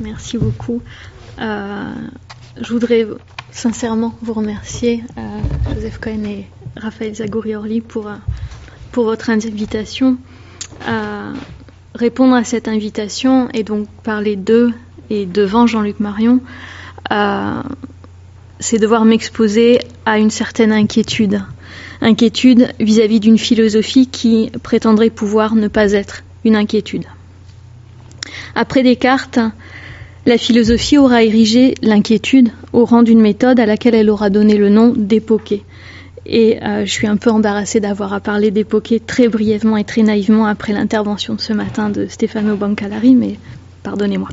Merci beaucoup. Euh, je voudrais sincèrement vous remercier, euh, Joseph Cohen et Raphaël Zagoriorli, pour, euh, pour votre invitation. répondre à cette invitation et donc parler d'eux et devant Jean-Luc Marion, c'est devoir m'exposer à une certaine inquiétude. Inquiétude vis-à-vis d'une philosophie qui prétendrait pouvoir ne pas être une inquiétude. Après Descartes, la philosophie aura érigé l'inquiétude au rang d'une méthode à laquelle elle aura donné le nom d'époquer. Et euh, je suis un peu embarrassée d'avoir à parler d'époquer très brièvement et très naïvement après l'intervention de ce matin de Stefano Bancalari, mais pardonnez-moi.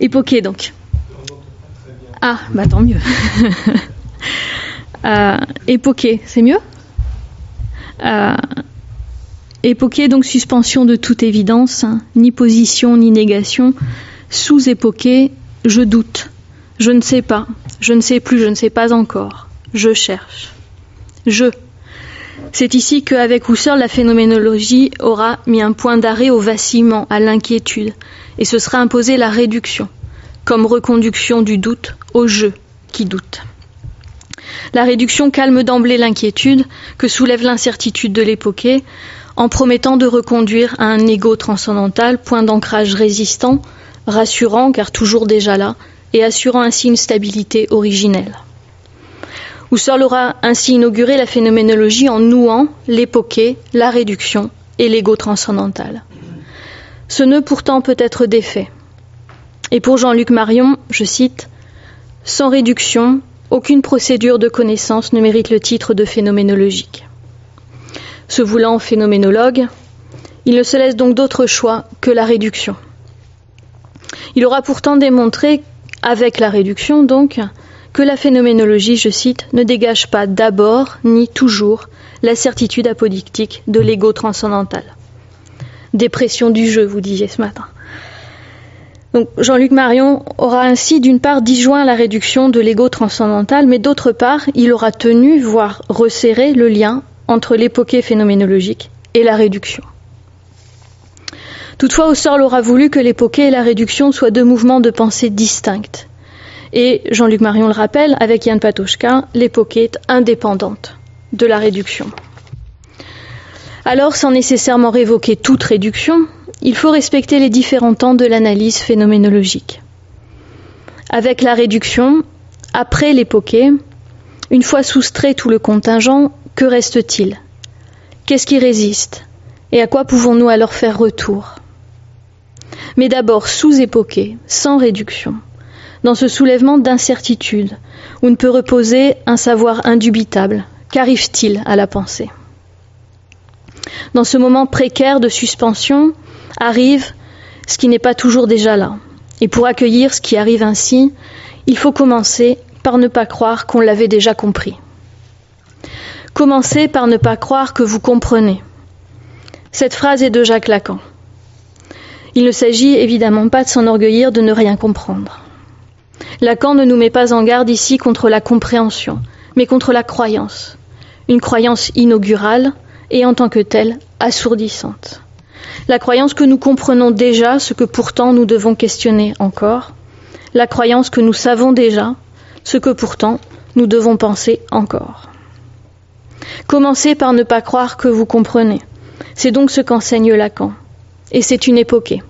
Époquer donc. Ah, bah tant mieux. euh, époquer, c'est mieux? Euh, Époquer donc suspension de toute évidence, hein, ni position ni négation sous-époqué, je doute, je ne sais pas, je ne sais plus, je ne sais pas encore, je cherche. Je. C'est ici qu'avec Husserl, la phénoménologie aura mis un point d'arrêt au vacillement, à l'inquiétude, et ce sera imposé la réduction, comme reconduction du doute au je qui doute. La réduction calme d'emblée l'inquiétude que soulève l'incertitude de l'époqué, en promettant de reconduire à un ego transcendantal, point d'ancrage résistant, rassurant car toujours déjà là, et assurant ainsi une stabilité originelle. Husserl aura ainsi inauguré la phénoménologie en nouant l'époqué, la réduction et l'ego transcendantal. Ce nœud pourtant peut être défait. Et pour Jean-Luc Marion, je cite, Sans réduction, aucune procédure de connaissance ne mérite le titre de phénoménologique. Se voulant phénoménologue, il ne se laisse donc d'autre choix que la réduction. Il aura pourtant démontré, avec la réduction donc, que la phénoménologie, je cite, ne dégage pas d'abord ni toujours la certitude apodictique de l'ego transcendantal. Dépression du jeu, vous disiez ce matin. Jean-Luc Marion aura ainsi d'une part disjoint la réduction de l'ego transcendantal, mais d'autre part, il aura tenu, voire resserré le lien entre l'époque phénoménologique et la réduction. Toutefois, Husserl aura voulu que l'époquée et la réduction soient deux mouvements de pensée distincts. Et Jean-Luc Marion le rappelle, avec Yann Patochka, l'époquée est indépendante de la réduction. Alors, sans nécessairement révoquer toute réduction, il faut respecter les différents temps de l'analyse phénoménologique. Avec la réduction, après l'époquée, une fois soustrait tout le contingent, que reste-t-il? Qu'est-ce qui résiste? Et à quoi pouvons-nous alors faire retour? Mais d'abord sous-époqué, sans réduction, dans ce soulèvement d'incertitude, où ne peut reposer un savoir indubitable. Qu'arrive-t-il à la pensée? Dans ce moment précaire de suspension arrive ce qui n'est pas toujours déjà là. Et pour accueillir ce qui arrive ainsi, il faut commencer par ne pas croire qu'on l'avait déjà compris. Commencez par ne pas croire que vous comprenez. Cette phrase est de Jacques Lacan. Il ne s'agit évidemment pas de s'enorgueillir de ne rien comprendre. Lacan ne nous met pas en garde ici contre la compréhension, mais contre la croyance. Une croyance inaugurale et en tant que telle assourdissante. La croyance que nous comprenons déjà ce que pourtant nous devons questionner encore. La croyance que nous savons déjà ce que pourtant nous devons penser encore. Commencez par ne pas croire que vous comprenez. C'est donc ce qu'enseigne Lacan et c'est une époquée,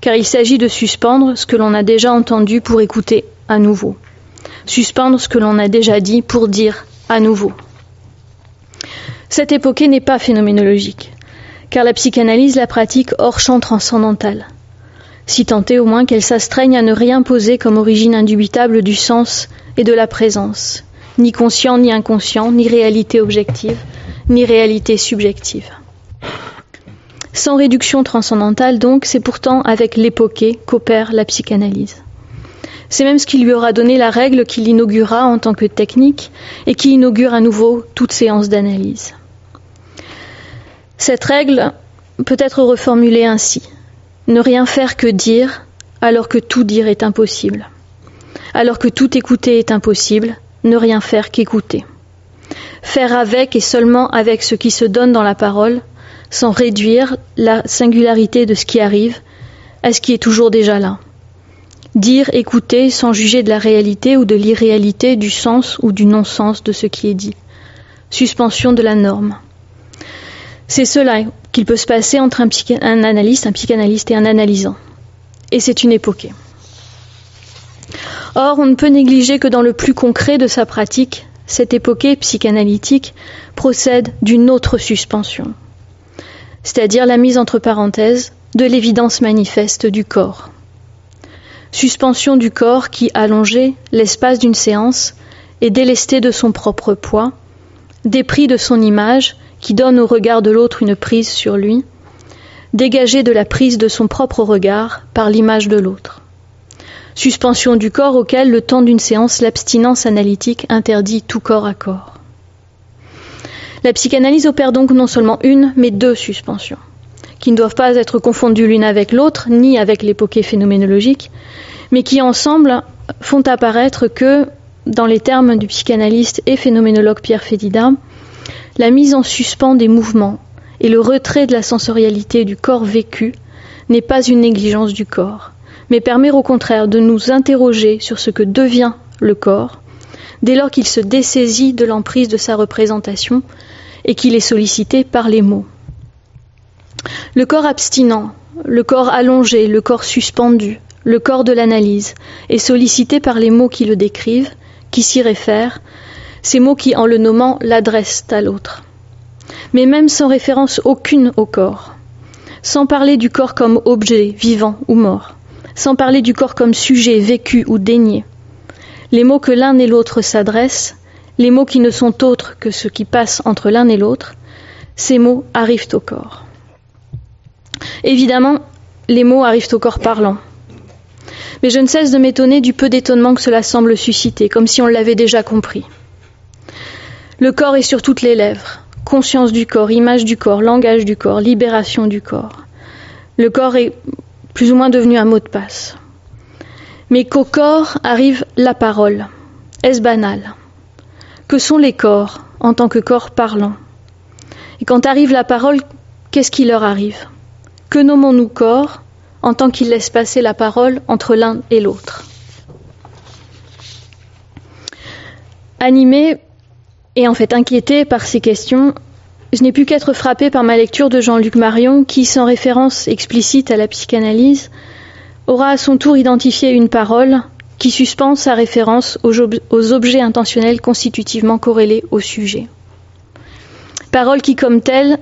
car il s'agit de suspendre ce que l'on a déjà entendu pour écouter à nouveau, suspendre ce que l'on a déjà dit pour dire à nouveau. Cette époquée n'est pas phénoménologique, car la psychanalyse la pratique hors champ transcendantal, si tant est au moins qu'elle s'astreigne à ne rien poser comme origine indubitable du sens et de la présence, ni conscient ni inconscient, ni réalité objective, ni réalité subjective. Sans réduction transcendantale, donc, c'est pourtant avec l'époquée qu'opère la psychanalyse. C'est même ce qui lui aura donné la règle qu'il inaugura en tant que technique et qui inaugure à nouveau toute séance d'analyse. Cette règle peut être reformulée ainsi. Ne rien faire que dire alors que tout dire est impossible. Alors que tout écouter est impossible, ne rien faire qu'écouter. Faire avec et seulement avec ce qui se donne dans la parole, sans réduire la singularité de ce qui arrive à ce qui est toujours déjà là. dire, écouter sans juger de la réalité ou de l'irréalité, du sens ou du non-sens de ce qui est dit. Suspension de la norme. C'est cela qu'il peut se passer entre un, analyste, un psychanalyste et un analysant. Et c'est une époque. Or, on ne peut négliger que dans le plus concret de sa pratique, cette époque psychanalytique procède d'une autre suspension, c'est-à-dire la mise entre parenthèses de l'évidence manifeste du corps. Suspension du corps qui, allongé l'espace d'une séance, est délesté de son propre poids, dépris de son image qui donne au regard de l'autre une prise sur lui, dégagé de la prise de son propre regard par l'image de l'autre. Suspension du corps auquel, le temps d'une séance, l'abstinence analytique interdit tout corps à corps. La psychanalyse opère donc non seulement une, mais deux suspensions, qui ne doivent pas être confondues l'une avec l'autre, ni avec l'époque phénoménologique, mais qui ensemble font apparaître que, dans les termes du psychanalyste et phénoménologue Pierre Fédida, la mise en suspens des mouvements et le retrait de la sensorialité du corps vécu n'est pas une négligence du corps, mais permet au contraire de nous interroger sur ce que devient le corps, dès lors qu'il se dessaisit de l'emprise de sa représentation et qu'il est sollicité par les mots. Le corps abstinent, le corps allongé, le corps suspendu, le corps de l'analyse, est sollicité par les mots qui le décrivent, qui s'y réfèrent, ces mots qui, en le nommant, l'adressent à l'autre. Mais même sans référence aucune au corps, sans parler du corps comme objet, vivant ou mort, sans parler du corps comme sujet vécu ou dénié. Les mots que l'un et l'autre s'adressent, les mots qui ne sont autres que ceux qui passent entre l'un et l'autre, ces mots arrivent au corps. Évidemment, les mots arrivent au corps parlant. Mais je ne cesse de m'étonner du peu d'étonnement que cela semble susciter, comme si on l'avait déjà compris. Le corps est sur toutes les lèvres, conscience du corps, image du corps, langage du corps, libération du corps. Le corps est plus ou moins devenu un mot de passe. Mais qu'au corps arrive la parole. Est-ce banal? Que sont les corps en tant que corps parlant? Et quand arrive la parole, qu'est-ce qui leur arrive? Que nommons-nous corps en tant qu'il laisse passer la parole entre l'un et l'autre? Animé et en fait inquiété par ces questions, je n'ai pu qu'être frappé par ma lecture de Jean-Luc Marion, qui, sans référence explicite à la psychanalyse, aura à son tour identifié une parole qui suspend sa référence aux, objets intentionnels constitutivement corrélés au sujet. Parole qui, comme telle,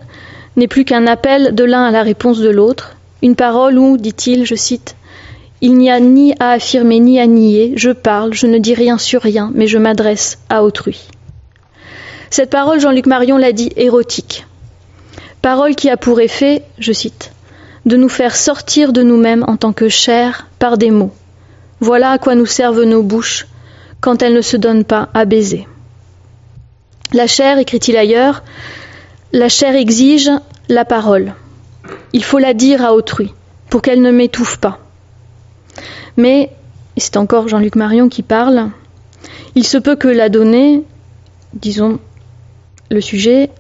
n'est plus qu'un appel de l'un à la réponse de l'autre, une parole où, dit-il, je cite, Il n'y a ni à affirmer ni à nier, je parle, je ne dis rien sur rien, mais je m'adresse à autrui. Cette parole, Jean-Luc Marion l'a dit, érotique. Parole qui a pour effet, je cite, de nous faire sortir de nous-mêmes en tant que chair par des mots. Voilà à quoi nous servent nos bouches quand elles ne se donnent pas à baiser. La chair, écrit-il ailleurs, la chair exige la parole. Il faut la dire à autrui pour qu'elle ne m'étouffe pas. Mais, c'est encore Jean-Luc Marion qui parle, il se peut que la donnée, disons le sujet,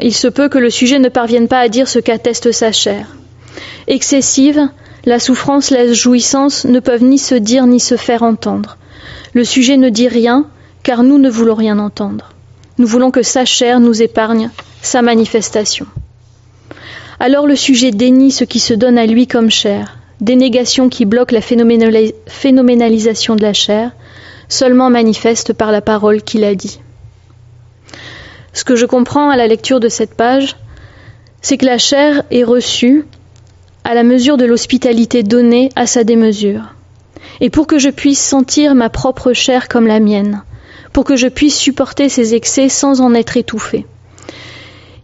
il se peut que le sujet ne parvienne pas à dire ce qu'atteste sa chair. Excessive, la souffrance, la jouissance ne peuvent ni se dire ni se faire entendre. Le sujet ne dit rien, car nous ne voulons rien entendre. Nous voulons que sa chair nous épargne sa manifestation. Alors le sujet dénie ce qui se donne à lui comme chair, dénégation qui bloque la phénoménalisation de la chair, seulement manifeste par la parole qu'il a dit. Ce que je comprends à la lecture de cette page, c'est que la chair est reçue à la mesure de l'hospitalité donnée à sa démesure. Et pour que je puisse sentir ma propre chair comme la mienne, pour que je puisse supporter ses excès sans en être étouffé,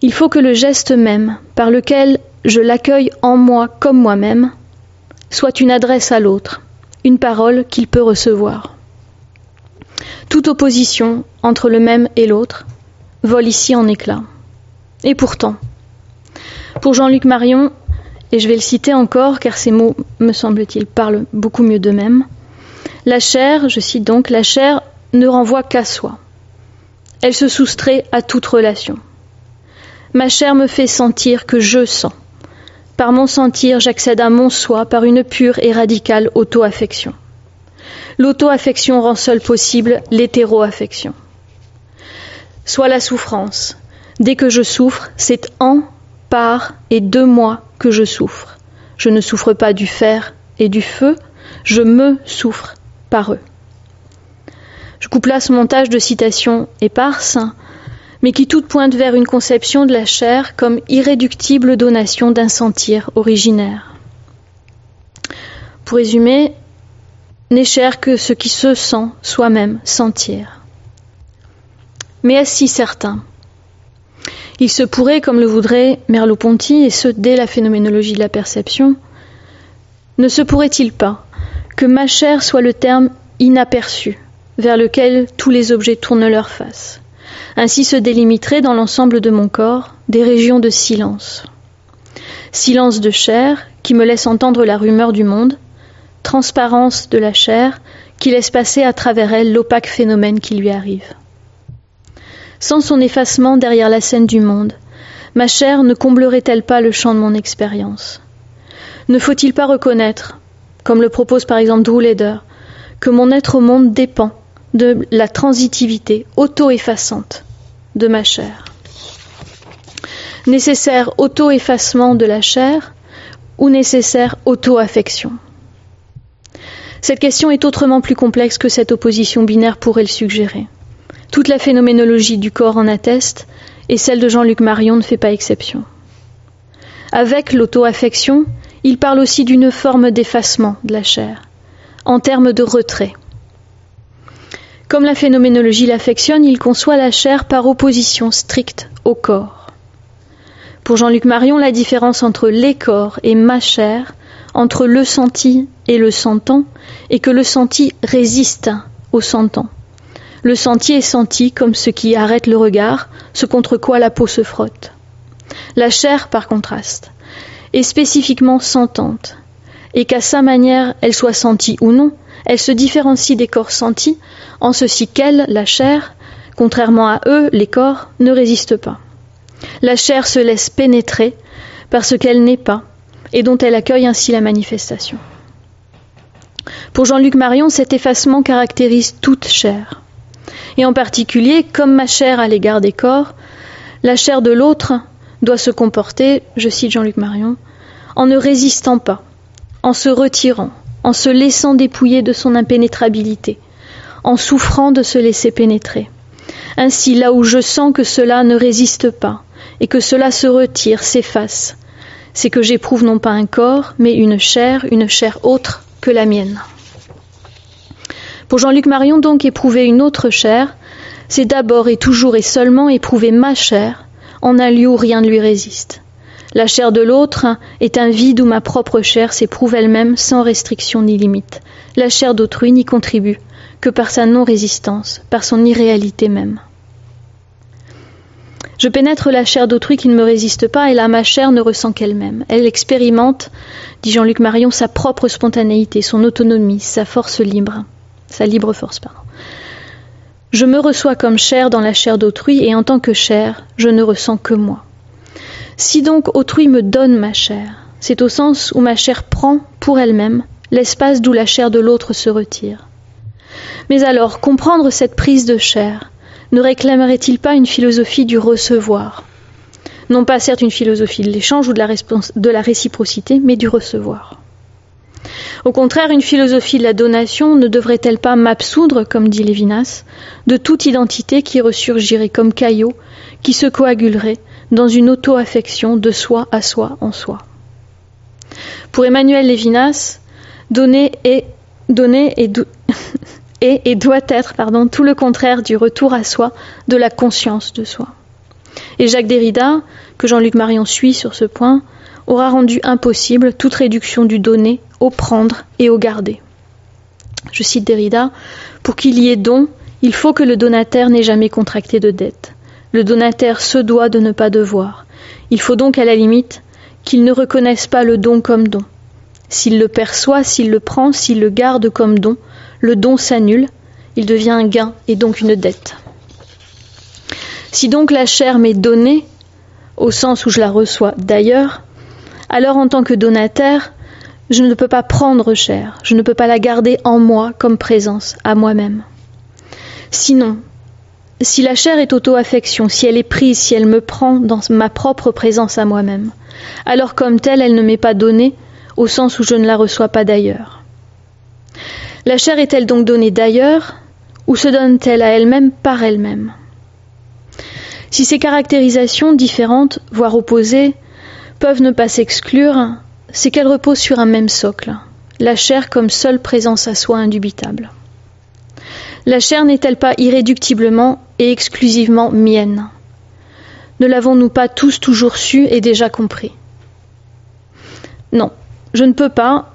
il faut que le geste même, par lequel je l'accueille en moi comme moi-même, soit une adresse à l'autre, une parole qu'il peut recevoir. Toute opposition entre le même et l'autre vole ici en éclats. Et pourtant, pour Jean-Luc Marion, et je vais le citer encore car ces mots, me semble-t-il, parlent beaucoup mieux d'eux-mêmes, la chair, je cite donc, la chair ne renvoie qu'à soi. Elle se soustrait à toute relation. Ma chair me fait sentir que je sens, par mon sentir, j'accède à mon soi par une pure et radicale auto-affection. L'auto-affection rend seule possible l'hétéro-affection. Soit la souffrance. Dès que je souffre, c'est en, par et de moi que je souffre. Je ne souffre pas du fer et du feu, je me souffre par eux. Je coupe là ce montage de citations éparses, mais qui toutes pointent vers une conception de la chair comme irréductible donation d'un sentir originaire. Pour résumer, n'est cher que ce qui se sent soi-même sentir. Mais est-ce si certain? Il se pourrait, comme le voudrait Merleau-Ponty, et ce dès la phénoménologie de la perception, ne se pourrait-il pas que ma chair soit le terme inaperçu vers lequel tous les objets tournent leur face Ainsi se délimiteraient dans l'ensemble de mon corps des régions de silence. Silence de chair qui me laisse entendre la rumeur du monde, transparence de la chair qui laisse passer à travers elle l'opaque phénomène qui lui arrive. Sans son effacement derrière la scène du monde, ma chair ne comblerait-elle pas le champ de mon expérience? Ne faut-il pas reconnaître, comme le propose par exemple Drew Leder, que mon être au monde dépend de la transitivité auto-effaçante de ma chair? Nécessaire auto-effacement de la chair ou nécessaire auto-affection? Cette question est autrement plus complexe que cette opposition binaire pourrait le suggérer. Toute la phénoménologie du corps en atteste, et celle de Jean-Luc Marion ne fait pas exception. Avec l'auto-affection, il parle aussi d'une forme d'effacement de la chair, en termes de retrait. Comme la phénoménologie l'affectionne, il conçoit la chair par opposition stricte au corps. Pour Jean-Luc Marion, la différence entre les corps et ma chair entre le senti et le sentant, et que le senti résiste au sentant. Le senti est senti comme ce qui arrête le regard, ce contre quoi la peau se frotte. La chair, par contraste, est spécifiquement sentante, et qu'à sa manière elle soit sentie ou non, elle se différencie des corps sentis, en ceci qu'elle, la chair, contrairement à eux, les corps, ne résiste pas. La chair se laisse pénétrer parce qu'elle n'est pas, et dont elle accueille ainsi la manifestation. Pour Jean-Luc Marion, cet effacement caractérise toute chair. Et en particulier, comme ma chair à l'égard des corps, la chair de l'autre doit se comporter, je cite Jean-Luc Marion, en ne résistant pas, en se retirant, en se laissant dépouiller de son impénétrabilité, en souffrant de se laisser pénétrer. Ainsi, là où je sens que cela ne résiste pas, et que cela se retire, s'efface, c'est que j'éprouve non pas un corps, mais une chair, une chair autre que la mienne. Pour Jean-Luc Marion, donc, éprouver une autre chair, c'est d'abord et toujours et seulement éprouver ma chair en un lieu où rien ne lui résiste. La chair de l'autre est un vide où ma propre chair s'éprouve elle-même sans restriction ni limite. La chair d'autrui n'y contribue que par sa non-résistance, par son irréalité même. Je pénètre la chair d'autrui qui ne me résiste pas, et là ma chair ne ressent qu'elle-même. Elle expérimente, dit Jean-Luc Marion, sa propre spontanéité, son autonomie, sa force libre, sa libre force, pardon. Je me reçois comme chair dans la chair d'autrui, et en tant que chair, je ne ressens que moi. Si donc autrui me donne ma chair, c'est au sens où ma chair prend pour elle-même l'espace d'où la chair de l'autre se retire. Mais alors, comprendre cette prise de chair, ne réclamerait-il pas une philosophie du recevoir? Non pas certes une philosophie de l'échange ou de la, de la réciprocité, mais du recevoir. Au contraire, une philosophie de la donation ne devrait-elle pas m'absoudre, comme dit Lévinas, de toute identité qui ressurgirait comme caillot, qui se coagulerait dans une auto-affection de soi à soi en soi Pour Emmanuel Lévinas, donner est, donner et doit être pardon, tout le contraire du retour à soi, de la conscience de soi. Et Jacques Derrida, que Jean-Luc Marion suit sur ce point, aura rendu impossible toute réduction du donner au prendre et au garder. Je cite Derrida, Pour qu'il y ait don, il faut que le donataire n'ait jamais contracté de dette. Le donataire se doit de ne pas devoir. Il faut donc à la limite qu'il ne reconnaisse pas le don comme don. S'il le perçoit, s'il le prend, s'il le garde comme don, le don s'annule, il devient un gain et donc une dette. Si donc la chair m'est donnée, au sens où je la reçois d'ailleurs, Alors en tant que donataire, je ne peux pas prendre chair, je ne peux pas la garder en moi comme présence à moi-même. Sinon, si la chair est auto-affection, si elle est prise, si elle me prend dans ma propre présence à moi-même, alors comme telle, elle ne m'est pas donnée au sens où je ne la reçois pas d'ailleurs. La chair est-elle donc donnée d'ailleurs ou se donne-t-elle à elle-même par elle-même? Si ces caractérisations différentes, voire opposées, peuvent ne pas s'exclure, c'est qu'elles reposent sur un même socle, la chair comme seule présence à soi indubitable. La chair n'est-elle pas irréductiblement et exclusivement mienne? Ne l'avons-nous pas tous toujours su et déjà compris? Non, je ne peux pas,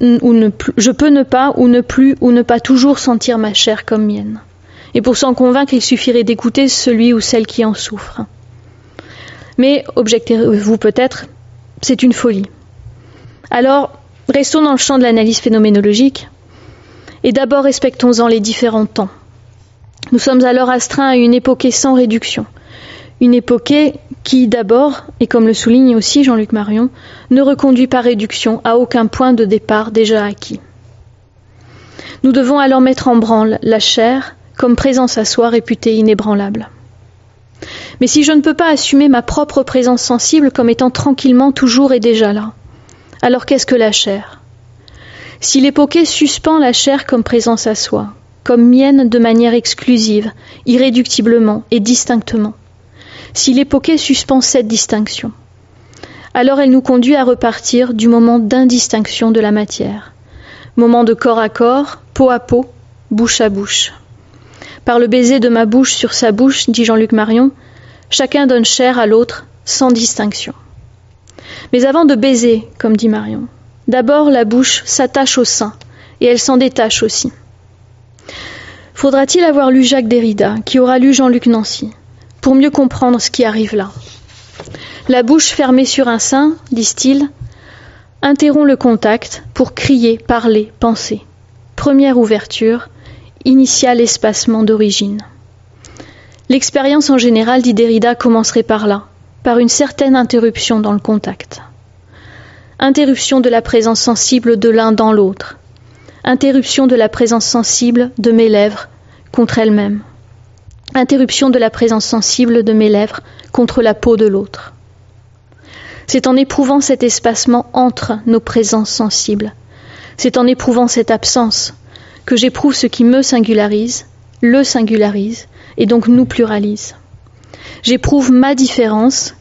ou ne je peux ne pas, ou ne plus, ou ne pas toujours sentir ma chair comme mienne. Et pour s'en convaincre, il suffirait d'écouter celui ou celle qui en souffre. Mais, objectez-vous peut-être, c'est une folie. Alors, restons dans le champ de l'analyse phénoménologique, et d'abord respectons-en les différents temps. Nous sommes alors astreints à une époque sans réduction, une époque qui d'abord, et comme le souligne aussi Jean-Luc Marion, ne reconduit pas réduction à aucun point de départ déjà acquis. Nous devons alors mettre en branle la chair comme présence à soi réputée inébranlable. Mais si je ne peux pas assumer ma propre présence sensible comme étant tranquillement toujours et déjà là, alors qu'est-ce que la chair? Si l'époqué suspend la chair comme présence à soi, comme mienne de manière exclusive, irréductiblement et distinctement, si l'époqué suspend cette distinction, alors elle nous conduit à repartir du moment d'indistinction de la matière, moment de corps à corps, peau à peau, bouche à bouche. Par le baiser de ma bouche sur sa bouche, dit Jean-Luc Marion, chacun donne chair à l'autre sans distinction. Mais avant de baiser, comme dit Marion, D'abord, la bouche s'attache au sein, et elle s'en détache aussi. Faudra-t-il avoir lu Jacques Derrida, qui aura lu Jean-Luc Nancy, pour mieux comprendre ce qui arrive là? La bouche fermée sur un sein, disent-ils, interrompt le contact pour crier, parler, penser. Première ouverture, initial espacement d'origine. L'expérience en général, dit Derrida, commencerait par là, par une certaine interruption dans le contact. Interruption de la présence sensible de l'un dans l'autre, interruption de la présence sensible de mes lèvres contre elles-mêmes, interruption de la présence sensible de mes lèvres contre la peau de l'autre. C'est en éprouvant cet espacement entre nos présences sensibles, c'est en éprouvant cette absence que j'éprouve ce qui me singularise, le singularise, et donc nous pluralise. J'éprouve ma différence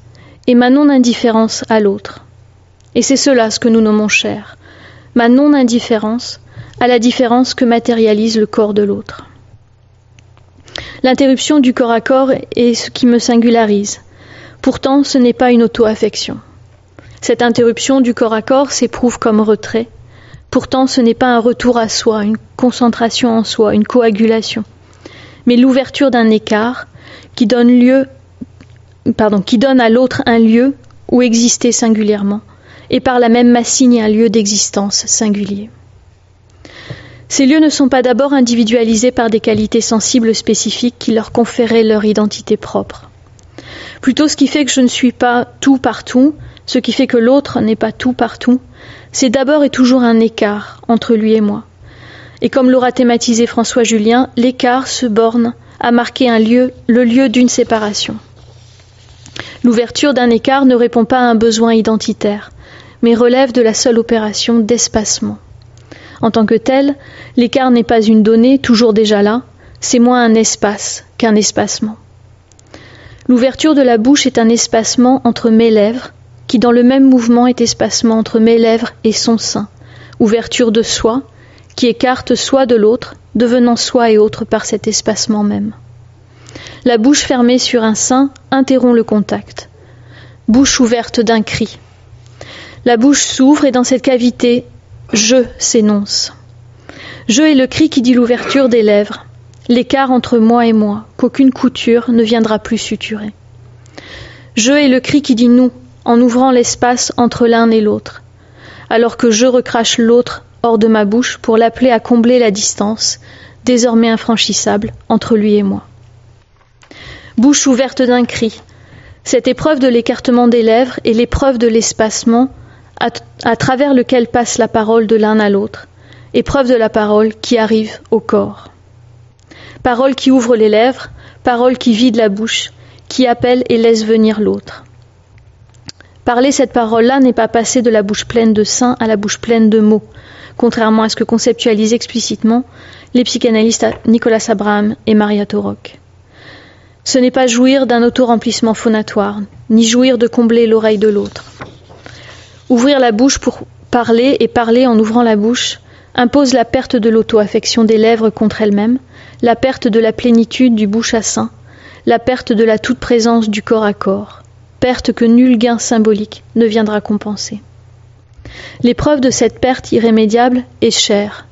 et ma non-indifférence à l'autre. Et c'est cela ce que nous nommons cher, ma non-indifférence à la différence que matérialise le corps de l'autre. L'interruption du corps à corps est ce qui me singularise. Pourtant, ce n'est pas une auto-affection. Cette interruption du corps à corps s'éprouve comme retrait. Pourtant, ce n'est pas un retour à soi, une concentration en soi, une coagulation, mais l'ouverture d'un écart qui donne à l'autre un lieu où exister singulièrement, et par la même m'assigne un lieu d'existence singulier. Ces lieux ne sont pas d'abord individualisés par des qualités sensibles spécifiques qui leur conféraient leur identité propre. Plutôt ce qui fait que je ne suis pas tout partout, ce qui fait que l'autre n'est pas tout partout, c'est d'abord et toujours un écart entre lui et moi. Et comme l'aura thématisé François Julien, l'écart se borne à marquer un lieu, le lieu d'une séparation. L'ouverture d'un écart ne répond pas à un besoin identitaire, mais relève de la seule opération d'espacement. En tant que tel, l'écart n'est pas une donnée toujours déjà là, c'est moins un espace qu'un espacement. L'ouverture de la bouche est un espacement entre mes lèvres, qui dans le même mouvement est espacement entre mes lèvres et son sein, ouverture de soi, qui écarte soi de l'autre, devenant soi et autre par cet espacement même. La bouche fermée sur un sein interrompt le contact. Bouche ouverte d'un cri, la bouche s'ouvre et dans cette cavité, je s'énonce. Je est le cri qui dit l'ouverture des lèvres, l'écart entre moi et moi, qu'aucune couture ne viendra plus suturer. Je est le cri qui dit nous, en ouvrant l'espace entre l'un et l'autre, alors que je recrache l'autre hors de ma bouche pour l'appeler à combler la distance, désormais infranchissable, entre lui et moi. Bouche ouverte d'un cri, cette épreuve de l'écartement des lèvres et l'épreuve de l'espacement à, travers lequel passe la parole de l'un à l'autre, épreuve de la parole qui arrive au corps. Parole qui ouvre les lèvres, parole qui vide la bouche, qui appelle et laisse venir l'autre. Parler cette parole-là n'est pas passer de la bouche pleine de seins à la bouche pleine de mots, contrairement à ce que conceptualisent explicitement les psychanalystes Nicolas Abraham et Maria Torok. Ce n'est pas jouir d'un auto-remplissement phonatoire, ni jouir de combler l'oreille de l'autre. Ouvrir la bouche pour parler et parler en ouvrant la bouche impose la perte de l'auto-affection des lèvres contre elles-mêmes, la perte de la plénitude du bouche à sein, la perte de la toute présence du corps à corps, perte que nul gain symbolique ne viendra compenser. L'épreuve de cette perte irrémédiable est chère,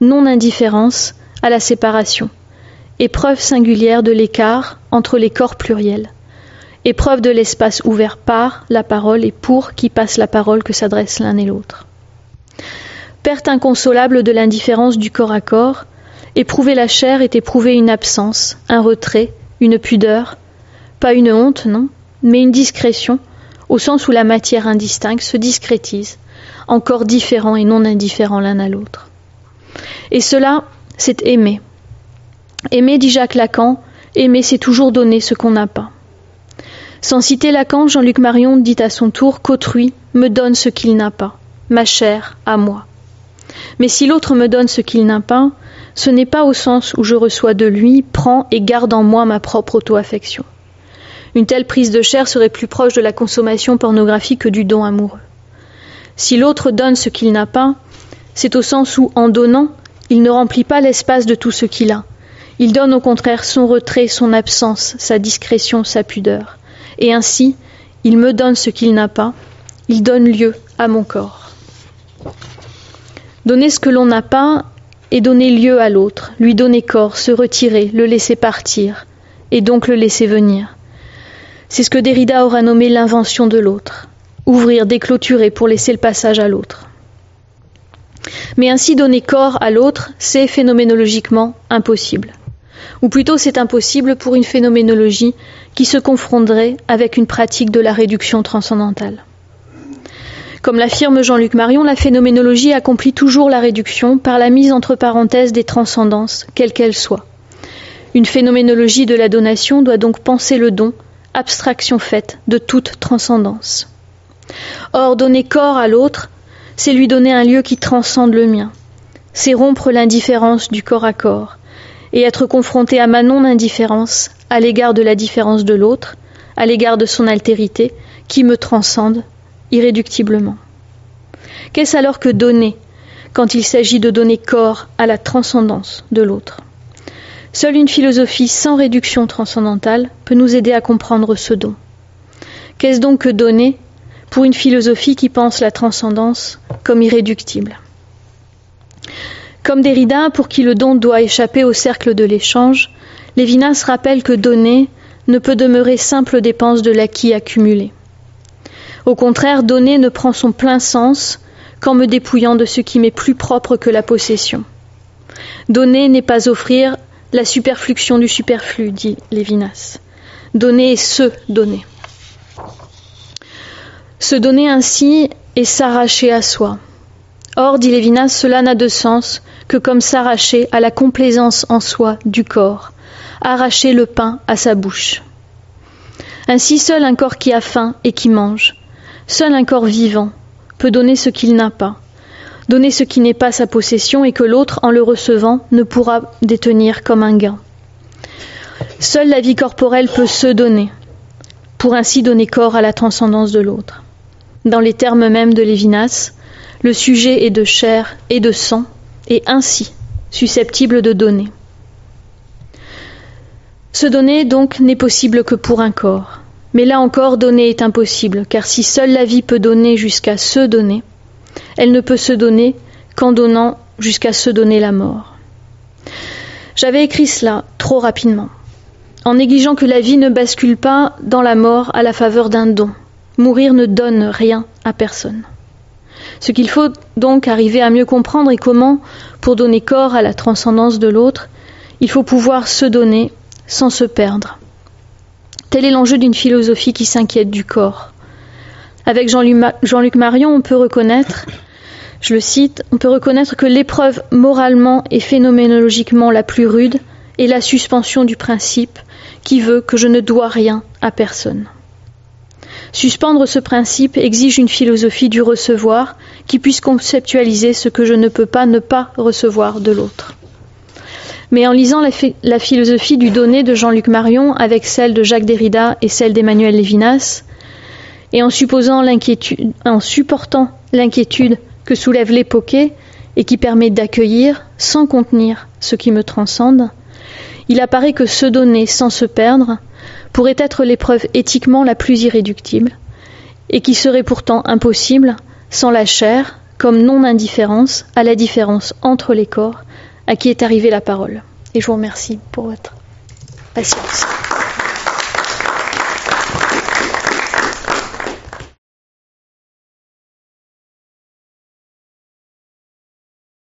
non-indifférence à la séparation, épreuve singulière de l'écart entre les corps pluriels, épreuve de l'espace ouvert par la parole et pour qui passe la parole que s'adressent l'un et l'autre. Perte inconsolable de l'indifférence du corps à corps, éprouver la chair est éprouver une absence, un retrait, une pudeur, pas une honte, non, mais une discrétion, au sens où la matière indistincte se discrétise, encore différents et non indifférents l'un à l'autre. Et cela, c'est aimer. Aimer, dit Jacques Lacan, aimer, c'est toujours donner ce qu'on n'a pas. Sans citer Lacan, Jean-Luc Marion dit à son tour qu'autrui me donne ce qu'il n'a pas, ma chair à moi. Mais si l'autre me donne ce qu'il n'a pas, ce n'est pas au sens où je reçois de lui, prends et garde en moi ma propre auto-affection. Une telle prise de chair serait plus proche de la consommation pornographique que du don amoureux. Si l'autre donne ce qu'il n'a pas, c'est au sens où, en donnant, il ne remplit pas l'espace de tout ce qu'il a. Il donne au contraire son retrait, son absence, sa discrétion, sa pudeur et ainsi il me donne ce qu'il n'a pas, il donne lieu à mon corps. Donner ce que l'on n'a pas et donner lieu à l'autre, lui donner corps, se retirer, le laisser partir, et donc le laisser venir. C'est ce que Derrida aura nommé l'invention de l'autre, ouvrir, déclôturer pour laisser le passage à l'autre. Mais ainsi donner corps à l'autre, c'est phénoménologiquement impossible ou plutôt c'est impossible pour une phénoménologie qui se confronterait avec une pratique de la réduction transcendantale. Comme l'affirme Jean-Luc Marion, la phénoménologie accomplit toujours la réduction par la mise entre parenthèses des transcendances, quelles qu'elles soient. Une phénoménologie de la donation doit donc penser le don, abstraction faite de toute transcendance. Or, donner corps à l'autre, c'est lui donner un lieu qui transcende le mien. C'est rompre l'indifférence du corps à corps, et être confronté à ma non-indifférence à l'égard de la différence de l'autre, à l'égard de son altérité, qui me transcende irréductiblement. Qu'est-ce alors que donner quand il s'agit de donner corps à la transcendance de l'autre? Seule une philosophie sans réduction transcendantale peut nous aider à comprendre ce don. Qu'est-ce donc que donner pour une philosophie qui pense la transcendance comme irréductible comme Derrida, pour qui le don doit échapper au cercle de l'échange, Lévinas rappelle que donner ne peut demeurer simple dépense de l'acquis accumulé. Au contraire, donner ne prend son plein sens qu'en me dépouillant de ce qui m'est plus propre que la possession. Donner n'est pas offrir la superfluction du superflu, dit Lévinas. Donner est se donner. Se donner ainsi est s'arracher à soi. Or, dit Lévinas, cela n'a de sens que comme s'arracher à la complaisance en soi du corps, arracher le pain à sa bouche. Ainsi seul un corps qui a faim et qui mange, seul un corps vivant, peut donner ce qu'il n'a pas, donner ce qui n'est pas sa possession et que l'autre, en le recevant, ne pourra détenir comme un gain. Seule la vie corporelle peut se donner, pour ainsi donner corps à la transcendance de l'autre. Dans les termes mêmes de Lévinas, le sujet est de chair et de sang, et ainsi susceptible de donner. Se donner donc n'est possible que pour un corps. Mais là encore, donner est impossible, car si seule la vie peut donner jusqu'à se donner, elle ne peut se donner qu'en donnant jusqu'à se donner la mort. J'avais écrit cela trop rapidement, en négligeant que la vie ne bascule pas dans la mort à la faveur d'un don. Mourir ne donne rien à personne. Ce qu'il faut donc arriver à mieux comprendre est comment, pour donner corps à la transcendance de l'autre, il faut pouvoir se donner sans se perdre. Tel est l'enjeu d'une philosophie qui s'inquiète du corps. Avec Jean-Luc Marion, on peut reconnaître, je le cite, on peut reconnaître que l'épreuve moralement et phénoménologiquement la plus rude est la suspension du principe qui veut que je ne dois rien à personne. Suspendre ce principe exige une philosophie du recevoir qui puisse conceptualiser ce que je ne peux pas ne pas recevoir de l'autre. Mais en lisant la, philosophie du donné de Jean-Luc Marion avec celle de Jacques Derrida et celle d'Emmanuel Lévinas, et en, supportant l'inquiétude que soulève l'époquet et qui permet d'accueillir sans contenir ce qui me transcende, il apparaît que se donner sans se perdre pourrait être l'épreuve éthiquement la plus irréductible, et qui serait pourtant impossible sans la chair, comme non-indifférence à la différence entre les corps, à qui est arrivée la parole. Et je vous remercie pour votre patience.